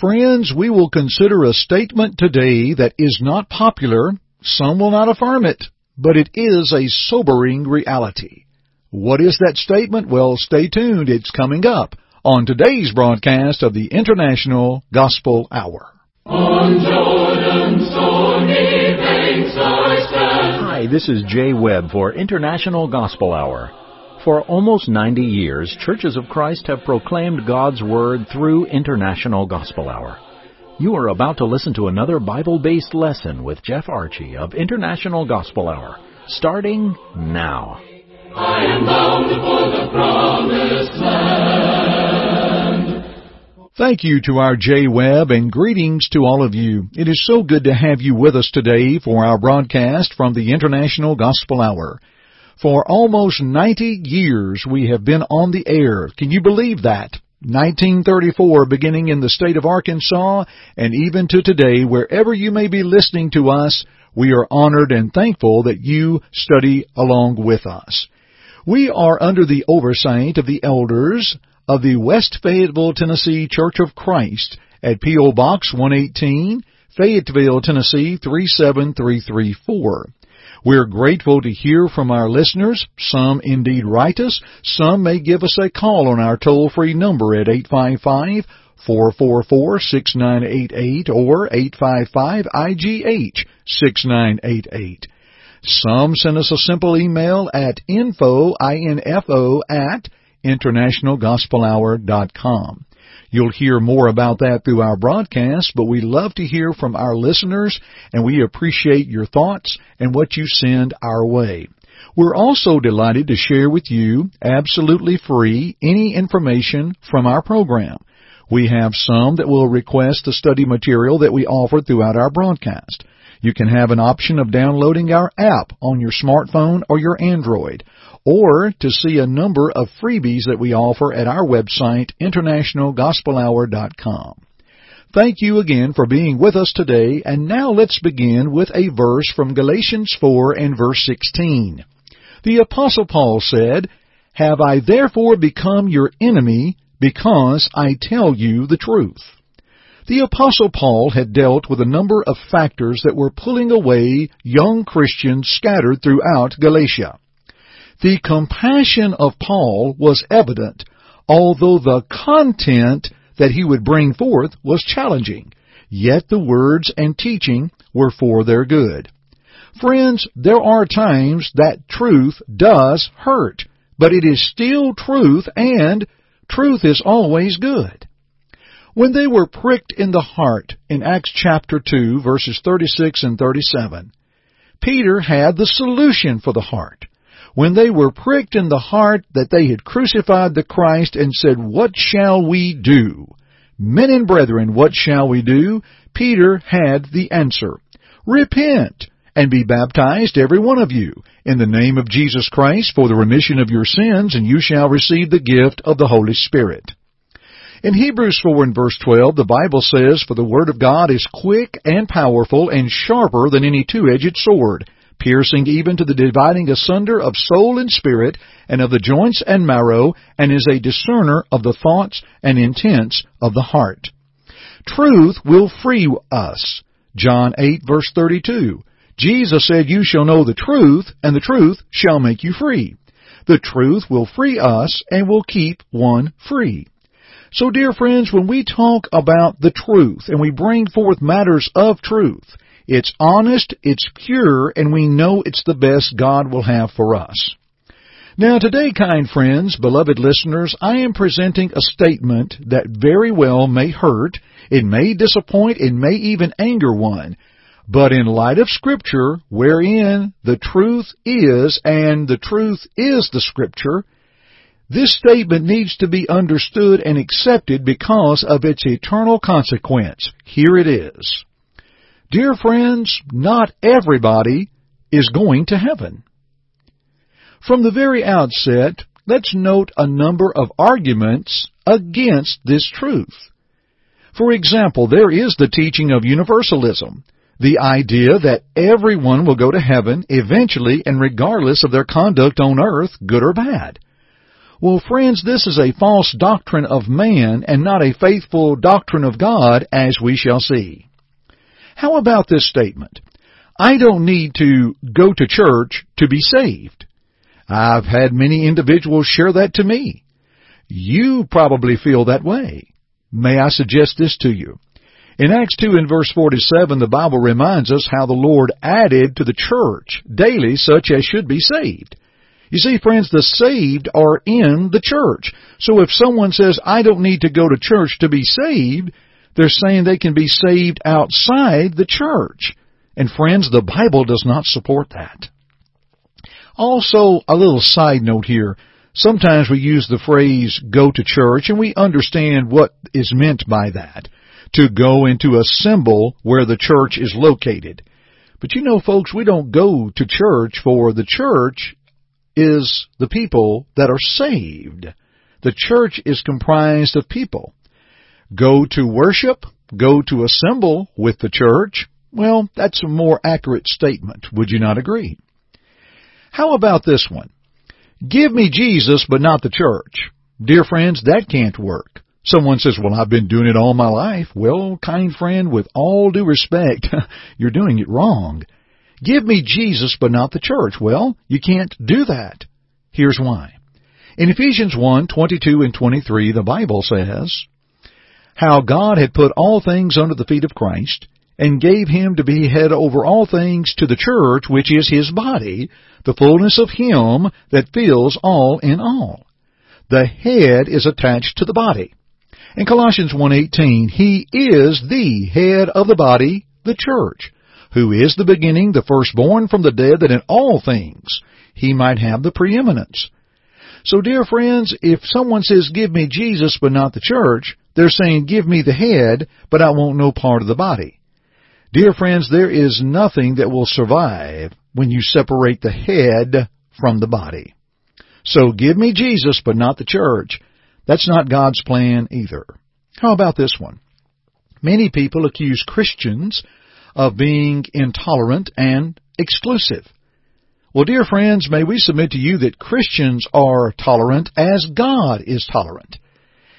Friends, we will consider a statement today that is not popular. Some will not affirm it, but it is a sobering reality. What is that statement? Well, stay tuned. It's coming up on today's broadcast of the International Gospel Hour. On Jordan's stormy banks I stand. Hi, this is Jay Webb for International Gospel Hour. For almost 90 years, Churches of Christ have proclaimed God's Word through International Gospel Hour. You are about to listen to another Bible based lesson with Jeff Archie of International Gospel Hour, starting now. I am bound for the promised land. Thank you to our Jay Webb and greetings to all of you. It is so good to have you with us today for our broadcast from the International Gospel Hour. For almost 90 years we have been on the air. Can you believe that? 1934 beginning in the state of Arkansas and even to today wherever you may be listening to us, we are honored and thankful that you study along with us. We are under the oversight of the elders of the West Fayetteville, Tennessee Church of Christ at P.O. Box 118, Fayetteville, Tennessee 37334. We're grateful to hear from our listeners. Some indeed write us. Some may give us a call on our toll-free number at 855 444 6988 or 855 IGH 6988. Some send us a simple email at info, I-N-F-O, at internationalgospelhour.com. You'll hear more about that through our broadcast, but we love to hear from our listeners and we appreciate your thoughts and what you send our way. We're also delighted to share with you, absolutely free, any information from our program. We have some that will request the study material that we offer throughout our broadcast. You can have an option of downloading our app on your smartphone or your Android or to see a number of freebies that we offer at our website, internationalgospelhour.com. Thank you again for being with us today, and now let's begin with a verse from Galatians 4 and verse 16. The Apostle Paul said, Have I therefore become your enemy because I tell you the truth? The Apostle Paul had dealt with a number of factors that were pulling away young Christians scattered throughout Galatia. The compassion of Paul was evident, although the content that he would bring forth was challenging, yet the words and teaching were for their good. Friends, there are times that truth does hurt, but it is still truth and truth is always good. When they were pricked in the heart in Acts chapter 2 verses 36 and 37, Peter had the solution for the heart when they were pricked in the heart that they had crucified the Christ and said, What shall we do? Men and brethren, what shall we do? Peter had the answer. Repent and be baptized, every one of you, in the name of Jesus Christ for the remission of your sins, and you shall receive the gift of the Holy Spirit. In Hebrews 4 and verse 12, the Bible says, For the Word of God is quick and powerful and sharper than any two-edged sword, piercing even to the dividing asunder of soul and spirit, and of the joints and marrow, and is a discerner of the thoughts and intents of the heart. Truth will free us. John 8 verse 32. Jesus said, You shall know the truth, and the truth shall make you free. The truth will free us and will keep one free. So dear friends, when we talk about the truth and we bring forth matters of truth, it's honest, it's pure, and we know it's the best God will have for us. Now today, kind friends, beloved listeners, I am presenting a statement that very well may hurt, it may disappoint, it may even anger one. But in light of Scripture, wherein the truth is, and the truth is the Scripture, this statement needs to be understood and accepted because of its eternal consequence. Here it is. Dear friends, not everybody is going to heaven. From the very outset, let's note a number of arguments against this truth. For example, there is the teaching of universalism, the idea that everyone will go to heaven eventually and regardless of their conduct on earth, good or bad. Well, friends, this is a false doctrine of man and not a faithful doctrine of God, as we shall see. How about this statement? I don't need to go to church to be saved. I've had many individuals share that to me. You probably feel that way. May I suggest this to you? In Acts 2 and verse 47, the Bible reminds us how the Lord added to the church daily such as should be saved. You see, friends, the saved are in the church. So if someone says, I don't need to go to church to be saved, they're saying they can be saved outside the church. And friends, the Bible does not support that. Also, a little side note here. Sometimes we use the phrase go to church and we understand what is meant by that. To go into a symbol where the church is located. But you know folks, we don't go to church for the church is the people that are saved. The church is comprised of people. Go to worship, go to assemble with the church, well, that's a more accurate statement. Would you not agree? How about this one? Give me Jesus, but not the church. Dear friends, that can't work. Someone says, well, I've been doing it all my life. Well, kind friend, with all due respect, you're doing it wrong. Give me Jesus, but not the church. Well, you can't do that. Here's why. In Ephesians 1, 22 and 23, the Bible says, How God had put all things under the feet of Christ, and gave him to be head over all things to the church, which is his body, the fullness of him that fills all in all. The head is attached to the body. In Colossians 1:18, he is the head of the body, the church who is the beginning, the firstborn from the dead, that in all things he might have the preeminence. So dear friends, if someone says, give me Jesus but not the church, they're saying, give me the head, but I want no part of the body. Dear friends, there is nothing that will survive when you separate the head from the body. So give me Jesus but not the church. That's not God's plan either. How about this one? Many people accuse Christians of being intolerant and exclusive. Well, dear friends, may we submit to you that Christians are tolerant as God is tolerant.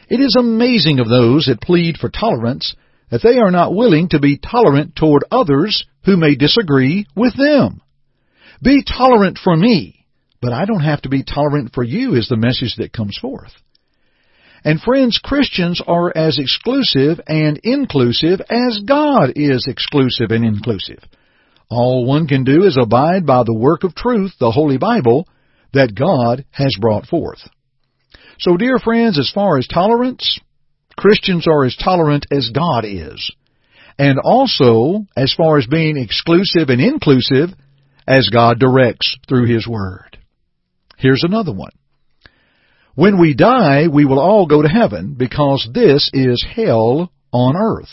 It is amazing of those that plead for tolerance that they are not willing to be tolerant toward others who may disagree with them. Be tolerant for me, but I don't have to be tolerant for you is the message that comes forth. And friends, Christians are as exclusive and inclusive as God is exclusive and inclusive. All one can do is abide by the work of truth, the Holy Bible, that God has brought forth. So dear friends, as far as tolerance, Christians are as tolerant as God is. And also, as far as being exclusive and inclusive, as God directs through His Word. Here's another one. When we die, we will all go to heaven because this is hell on earth.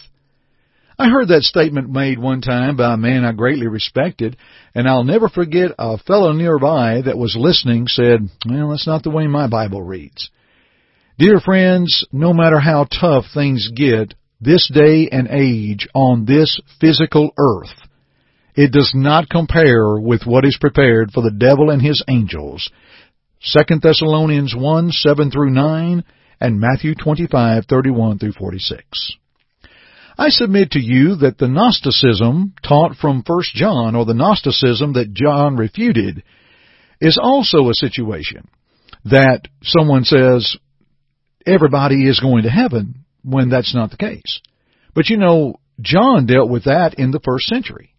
I heard that statement made one time by a man I greatly respected, and I'll never forget a fellow nearby that was listening said, well, that's not the way my Bible reads. Dear friends, no matter how tough things get, this day and age on this physical earth, it does not compare with what is prepared for the devil and his angels 2 Thessalonians 1, 7 through 9, and Matthew 25, 31 through 46. I submit to you that the Gnosticism taught from 1 John, or the Gnosticism that John refuted, is also a situation that someone says everybody is going to heaven when that's not the case. But you know, John dealt with that in the first century.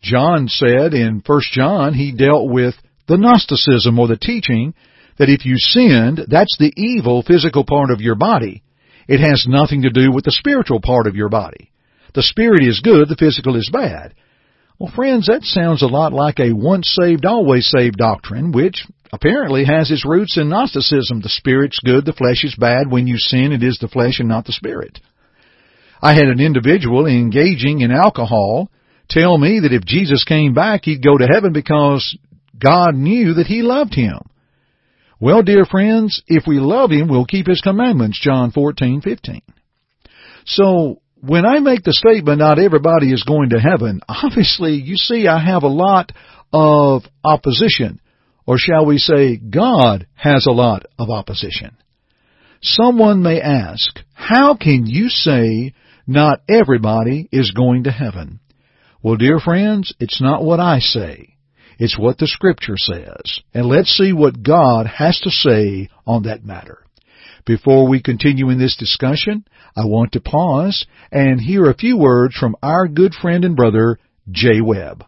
John said in 1 John, he dealt with the Gnosticism or the teaching that if you sinned, that's the evil physical part of your body. It has nothing to do with the spiritual part of your body. The spirit is good, the physical is bad. Well, friends, that sounds a lot like a once saved, always saved doctrine, which apparently has its roots in Gnosticism. The spirit's good, the flesh is bad. When you sin, it is the flesh and not the spirit. I had an individual engaging in alcohol tell me that if Jesus came back, he'd go to heaven because God knew that He loved him. Well, dear friends, if we love Him, we'll keep His commandments, John 14:15. So, when I make the statement not everybody is going to heaven, obviously, you see I have a lot of opposition Or shall we say God has a lot of opposition? Someone may ask, how can you say not everybody is going to heaven? Well, dear friends, it's not what I say. It's what the Scripture says. And let's see what God has to say on that matter. Before we continue in this discussion, I want to pause and hear a few words from our good friend and brother, Jay Webb.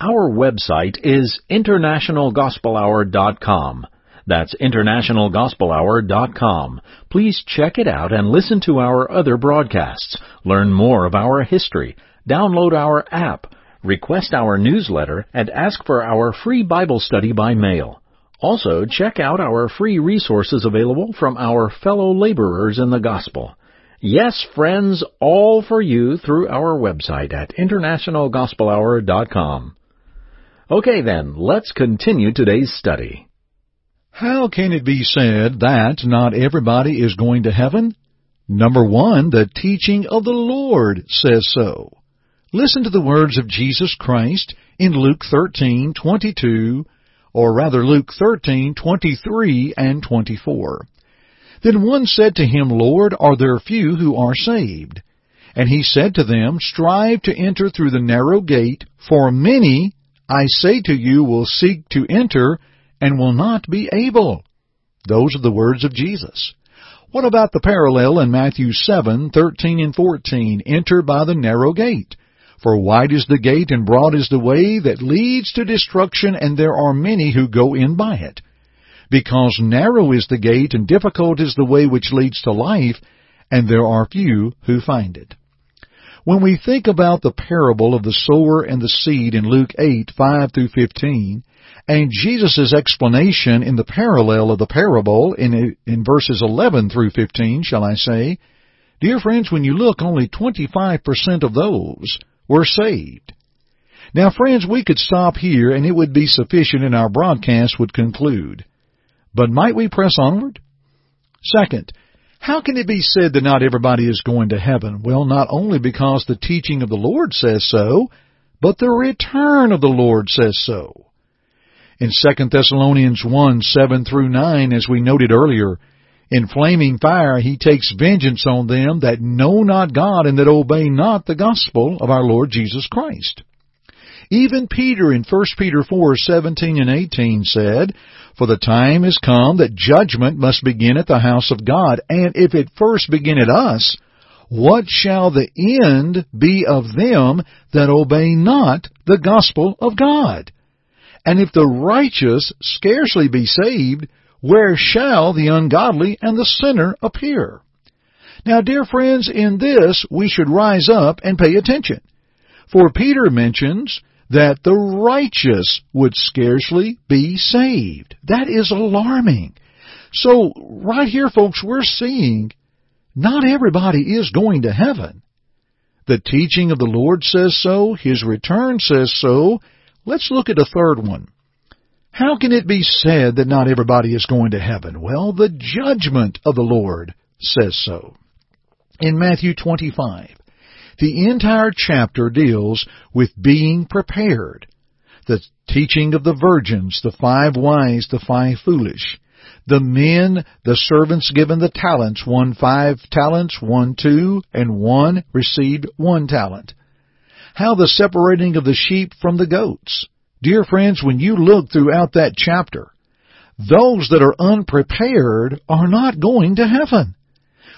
Our website is internationalgospelhour.com. That's internationalgospelhour.com. Please check it out and listen to our other broadcasts. Learn more of our history. Download our app. Request our newsletter and ask for our free Bible study by mail. Also, check out our free resources available from our fellow laborers in the gospel. Yes, friends, all for you through our website at internationalgospelhour.com. Okay then, let's continue today's study. How can it be said that not everybody is going to heaven? Number one, the teaching of the Lord says so. Listen to the words of Jesus Christ in Luke 13:22, or rather Luke 13:23 and 24. Then one said to him, Lord, are there few who are saved? And he said to them, Strive to enter through the narrow gate, for many, I say to you, will seek to enter and will not be able. Those are the words of Jesus. What about the parallel in Matthew 7:13 and 14? Enter by the narrow gate. For wide is the gate and broad is the way that leads to destruction, and there are many who go in by it. Because narrow is the gate and difficult is the way which leads to life, and there are few who find it. When we think about the parable of the sower and the seed in Luke 8, 5 through 15, and Jesus' explanation in the parallel of the parable in, in verses 11 through 15, shall I say, dear friends, when you look, only 25% of those were saved. Now, friends, we could stop here and it would be sufficient and our broadcast would conclude. But might we press onward? Second, how can it be said that not everybody is going to heaven? Well, not only because the teaching of the Lord says so, but the return of the Lord says so. In 2 Thessalonians 1, 7 through 9, as we noted earlier, in flaming fire he takes vengeance on them that know not God and that obey not the gospel of our Lord Jesus Christ. Even Peter in 1 Peter 4, 17 and 18 said, For the time is come that judgment must begin at the house of God, and if it first begin at us, what shall the end be of them that obey not the gospel of God? And if the righteous scarcely be saved, where shall the ungodly and the sinner appear? Now, dear friends, in this we should rise up and pay attention. For Peter mentions that the righteous would scarcely be saved. That is alarming. So, right here, folks, we're seeing not everybody is going to heaven. The teaching of the Lord says so, His return says so, Let's look at a third one. How can it be said that not everybody is going to heaven? Well, the judgment of the Lord says so. In Matthew 25, the entire chapter deals with being prepared. The teaching of the virgins, the five wise, the five foolish. The men, the servants given the talents, one five talents, one two, and one received one talent how the separating of the sheep from the goats. Dear friends, when you look throughout that chapter, those that are unprepared are not going to heaven.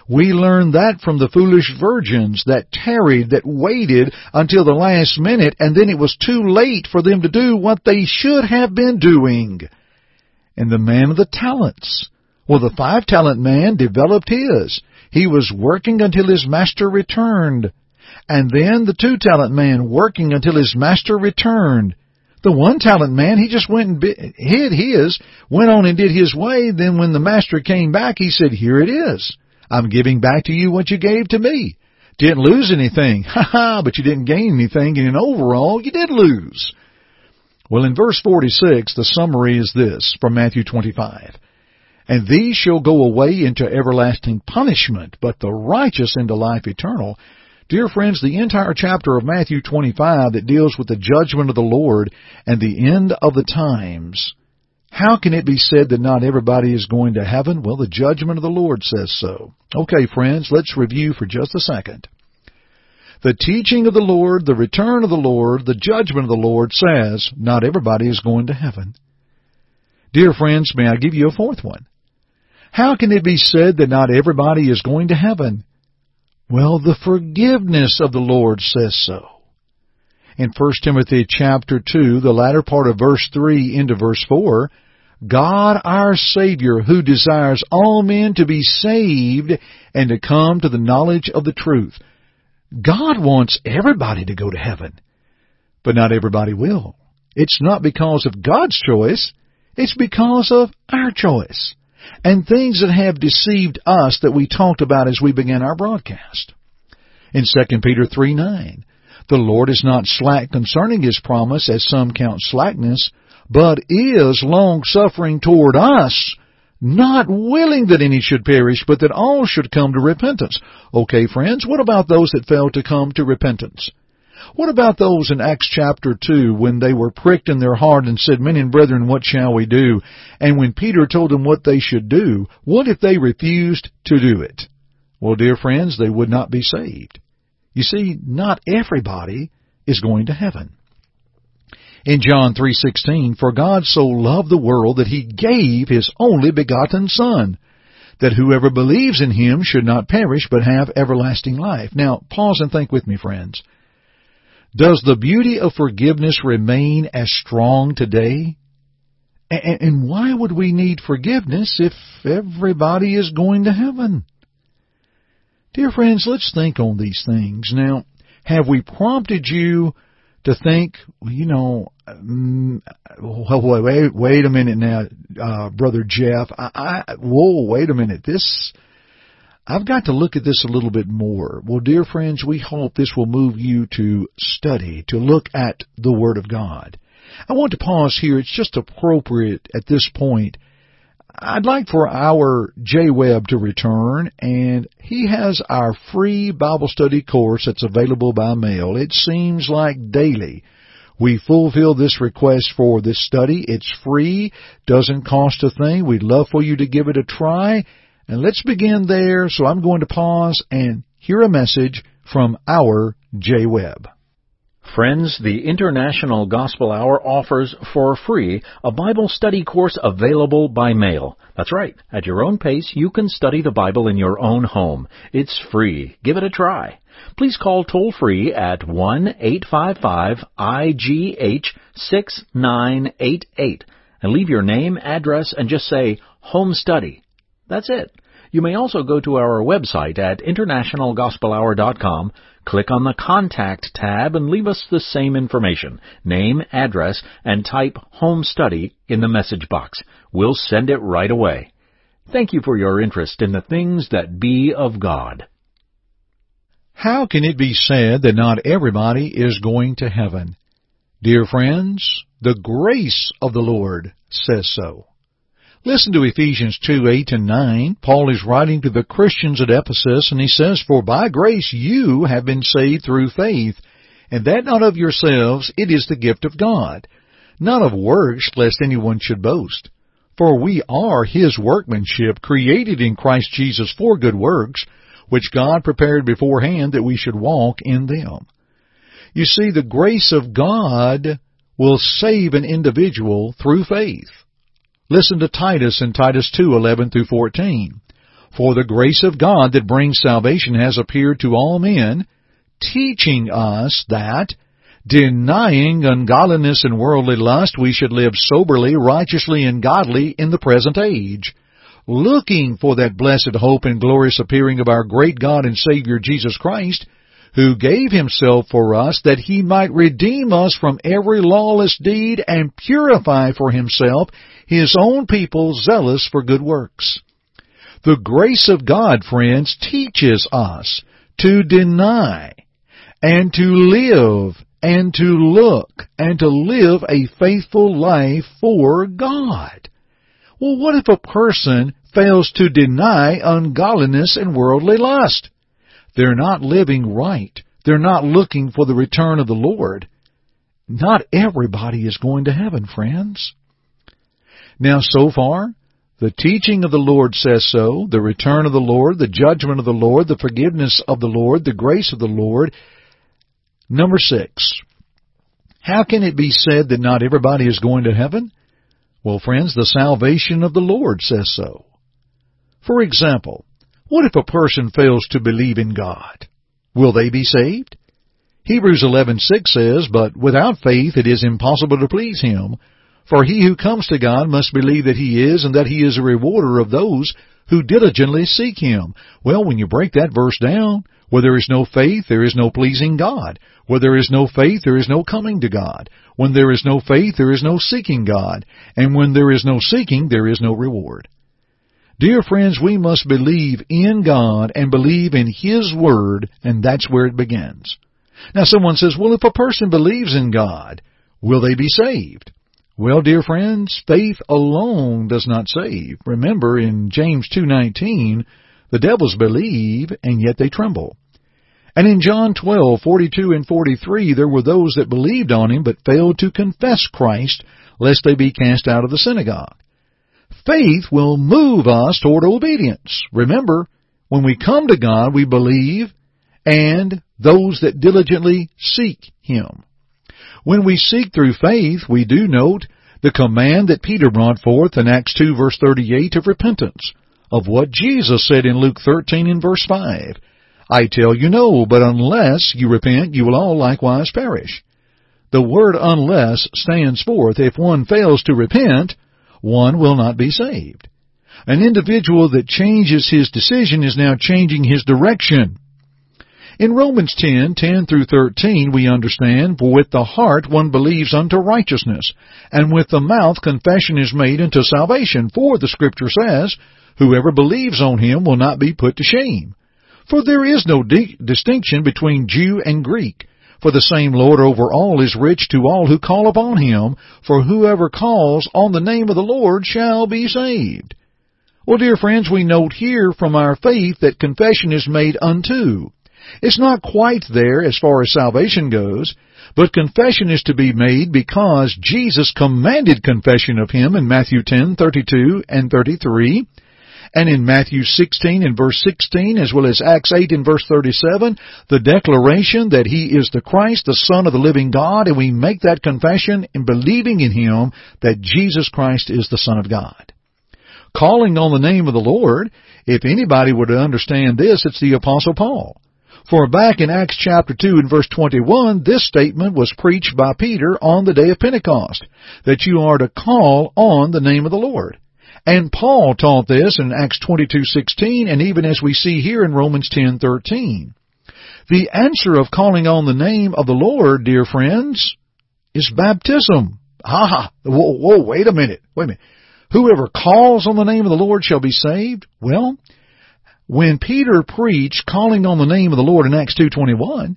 We learn that from the foolish virgins that tarried, that waited until the last minute, and then it was too late for them to do what they should have been doing. And the man of the talents. Well, the five talent man developed his. He was working until his master returned. And then the two talent man working until his master returned. The one talent man, he just went and hid his, went on and did his way. Then when the master came back, he said, here it is. I'm giving back to you what you gave to me. Didn't lose anything. Ha ha, but you didn't gain anything. And in overall, you did lose. Well, in verse 46, the summary is this from Matthew 25. And these shall go away into everlasting punishment, but the righteous into life eternal. Dear friends, the entire chapter of Matthew 25 that deals with the judgment of the Lord and the end of the times How can it be said that not everybody is going to heaven? Well, the judgment of the Lord says so. Okay, friends, let's review for just a second. The teaching of the Lord, the return of the Lord, the judgment of the Lord says not everybody is going to heaven. Dear friends, may I give you a fourth one? How can it be said that not everybody is going to heaven? Well, the forgiveness of the Lord says so. In 1 Timothy chapter 2, the latter part of verse 3 into verse 4, God our Savior who desires all men to be saved and to come to the knowledge of the truth. God wants everybody to go to heaven, but not everybody will. It's not because of God's choice, it's because of our choice and things that have deceived us that we talked about as we began our broadcast. In 2 Peter 3 9, the Lord is not slack concerning his promise, as some count slackness, but is long suffering toward us, not willing that any should perish, but that all should come to repentance. Okay, friends, what about those that failed to come to repentance? What about those in Acts chapter 2 when they were pricked in their heart and said, Men and brethren, what shall we do? And when Peter told them what they should do, what if they refused to do it? Well, dear friends, they would not be saved. You see, not everybody is going to heaven. In John 3:16, for God so loved the world that he gave his only begotten son, that whoever believes in him should not perish but have everlasting life. Now, pause and think with me, friends. Does the beauty of forgiveness remain as strong today? And why would we need forgiveness if everybody is going to heaven? Dear friends, let's think on these things. Now, have we prompted you to think, you know, um, well, wait, wait a minute now, uh, brother Jeff. I, I, whoa, wait a minute. This, I've got to look at this a little bit more. Well, dear friends, we hope this will move you to study, to look at the Word of God. I want to pause here. It's just appropriate at this point. I'd like for our Jay Webb to return, and he has our free Bible study course that's available by mail. It seems like daily we fulfill this request for this study. It's free, doesn't cost a thing. We'd love for you to give it a try. And let's begin there. So I'm going to pause and hear a message from our Jay Webb. Friends, the International Gospel Hour offers for free a Bible study course available by mail. That's right. At your own pace, you can study the Bible in your own home. It's free. Give it a try. Please call toll free at 1-855-IGH-6988 and leave your name, address, and just say home study. That's it. You may also go to our website at internationalgospelhour.com, click on the Contact tab, and leave us the same information, name, address, and type Home Study in the message box. We'll send it right away. Thank you for your interest in the things that be of God. How can it be said that not everybody is going to heaven? Dear friends, the grace of the Lord says so. Listen to Ephesians 2, 8 and 9. Paul is writing to the Christians at Ephesus and he says, For by grace you have been saved through faith, and that not of yourselves, it is the gift of God, not of works, lest anyone should boast. For we are his workmanship, created in Christ Jesus for good works, which God prepared beforehand that we should walk in them. You see, the grace of God will save an individual through faith. Listen to Titus in Titus 2:11 through 14. For the grace of God that brings salvation has appeared to all men, teaching us that denying ungodliness and worldly lust, we should live soberly, righteously, and godly in the present age, looking for that blessed hope and glorious appearing of our great God and Savior Jesus Christ, who gave himself for us that he might redeem us from every lawless deed and purify for himself his own people zealous for good works. The grace of God, friends, teaches us to deny and to live and to look and to live a faithful life for God. Well, what if a person fails to deny ungodliness and worldly lust? They're not living right. They're not looking for the return of the Lord. Not everybody is going to heaven, friends. Now so far, the teaching of the Lord says so, the return of the Lord, the judgment of the Lord, the forgiveness of the Lord, the grace of the Lord. Number six, how can it be said that not everybody is going to heaven? Well, friends, the salvation of the Lord says so. For example, what if a person fails to believe in God? Will they be saved? Hebrews 11:6 says, "But without faith it is impossible to please him, for he who comes to God must believe that he is and that he is a rewarder of those who diligently seek him." Well, when you break that verse down, where there is no faith, there is no pleasing God. Where there is no faith, there is no coming to God. When there is no faith, there is no seeking God. And when there is no seeking, there is no reward. Dear friends, we must believe in God and believe in His Word, and that's where it begins. Now someone says, well, if a person believes in God, will they be saved? Well, dear friends, faith alone does not save. Remember in James 2:19, the devils believe and yet they tremble. And in John 12:42 and 43, there were those that believed on him but failed to confess Christ lest they be cast out of the synagogue. Faith will move us toward obedience. Remember, when we come to God, we believe and those that diligently seek Him. When we seek through faith, we do note the command that Peter brought forth in Acts 2 verse 38 of repentance, of what Jesus said in Luke 13 and verse 5. I tell you no, but unless you repent, you will all likewise perish. The word unless stands forth if one fails to repent, one will not be saved. An individual that changes his decision is now changing his direction. In Romans 10, 10 through 13, we understand, For with the heart one believes unto righteousness, and with the mouth confession is made unto salvation. For the Scripture says, Whoever believes on him will not be put to shame. For there is no di- distinction between Jew and Greek. For the same Lord over all is rich to all who call upon him, for whoever calls on the name of the Lord shall be saved. Well, dear friends, we note here from our faith that confession is made unto. It's not quite there as far as salvation goes, but confession is to be made because Jesus commanded confession of Him in Matthew 10:32 and 33, and in Matthew 16 and verse 16, as well as Acts 8 and verse 37, the declaration that He is the Christ, the Son of the living God, and we make that confession in believing in Him that Jesus Christ is the Son of God. Calling on the name of the Lord, if anybody were to understand this, it's the Apostle Paul. For back in Acts chapter 2 and verse 21, this statement was preached by Peter on the day of Pentecost, that you are to call on the name of the Lord. And Paul taught this in Acts 22:16 and even as we see here in Romans 10:13. The answer of calling on the name of the Lord, dear friends, is baptism. Ah, whoa, whoa, wait a minute. Wait a minute. Whoever calls on the name of the Lord shall be saved. Well, when Peter preached calling on the name of the Lord in Acts 2.21,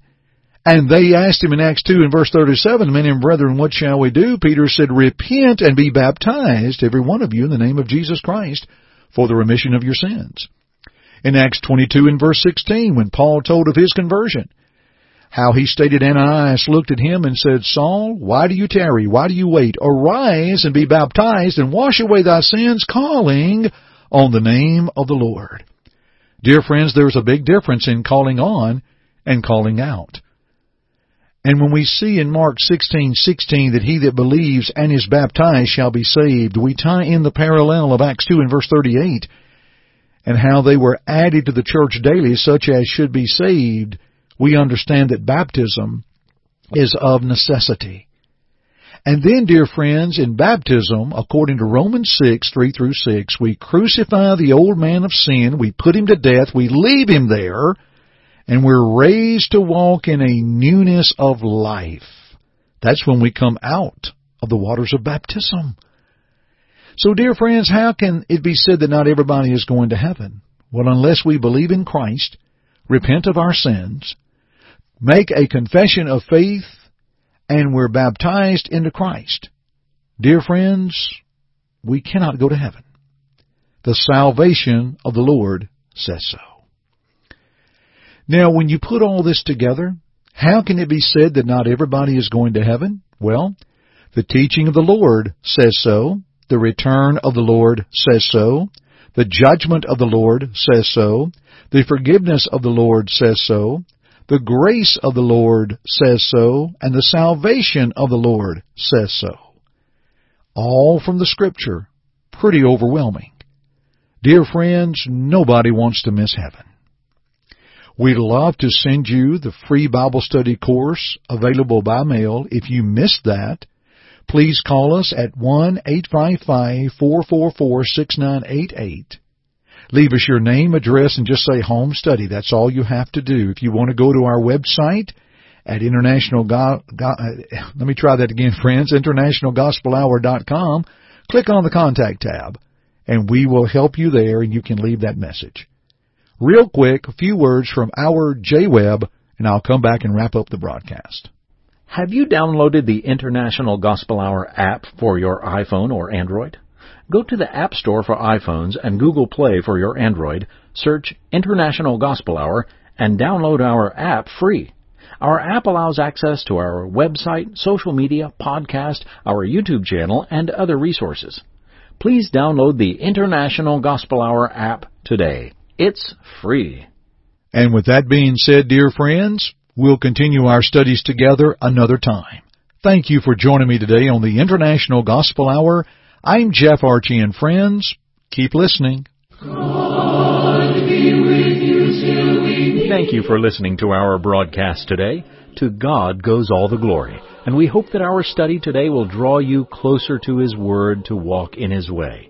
and they asked him in Acts 2 and verse 37, Men and brethren, what shall we do? Peter said, Repent and be baptized, every one of you, in the name of Jesus Christ, for the remission of your sins. In Acts 22 and verse 16, when Paul told of his conversion, how he stated Ananias looked at him and said, Saul, why do you tarry? Why do you wait? Arise and be baptized and wash away thy sins, calling on the name of the Lord. Dear friends, there's a big difference in calling on and calling out. And when we see in Mark 16:16 that he that believes and is baptized shall be saved, we tie in the parallel of Acts 2 and verse 38 and how they were added to the church daily such as should be saved. We understand that baptism is of necessity. And then, dear friends, in baptism, according to Romans 6, 3 through 6, we crucify the old man of sin, we put him to death, we leave him there, and we're raised to walk in a newness of life. That's when we come out of the waters of baptism. So, dear friends, how can it be said that not everybody is going to heaven? Well, unless we believe in Christ, repent of our sins, make a confession of faith and we're baptized into Christ, dear friends, we cannot go to heaven. The salvation of the Lord says so. Now, when you put all this together, how can it be said that not everybody is going to heaven? Well, the teaching of the Lord says so, The return of the Lord says so. The judgment of the Lord says so. The forgiveness of the Lord says so. The grace of the Lord says so. And the salvation of the Lord says so. All from the Scripture. Pretty overwhelming. Dear friends, nobody wants to miss heaven. We'd love to send you the free Bible study course available by mail. If you missed that, please call us at 1-855-444-6988. Leave us your name, address, and just say home study. That's all you have to do. If you want to go to our website at international, go, go, uh, let me try that again, friends, internationalgospelhour.com, click on the contact tab, and we will help you there, and you can leave that message. Real quick, a few words from our Jay Webb, and I'll come back and wrap up the broadcast. Have you downloaded the International Gospel Hour app for your iPhone or Android? Go to the App Store for iPhones and Google Play for your Android, search International Gospel Hour, and download our app free. Our app allows access to our website, social media, podcast, our YouTube channel, and other resources. Please download the International Gospel Hour app today. It's free. And with that being said, dear friends, we'll continue our studies together another time. Thank you for joining me today on the International Gospel Hour. I'm Jeff Archie and friends, keep listening. Thank you for listening to our broadcast today. To God goes all the glory. And we hope that our study today will draw you closer to His Word to walk in His way.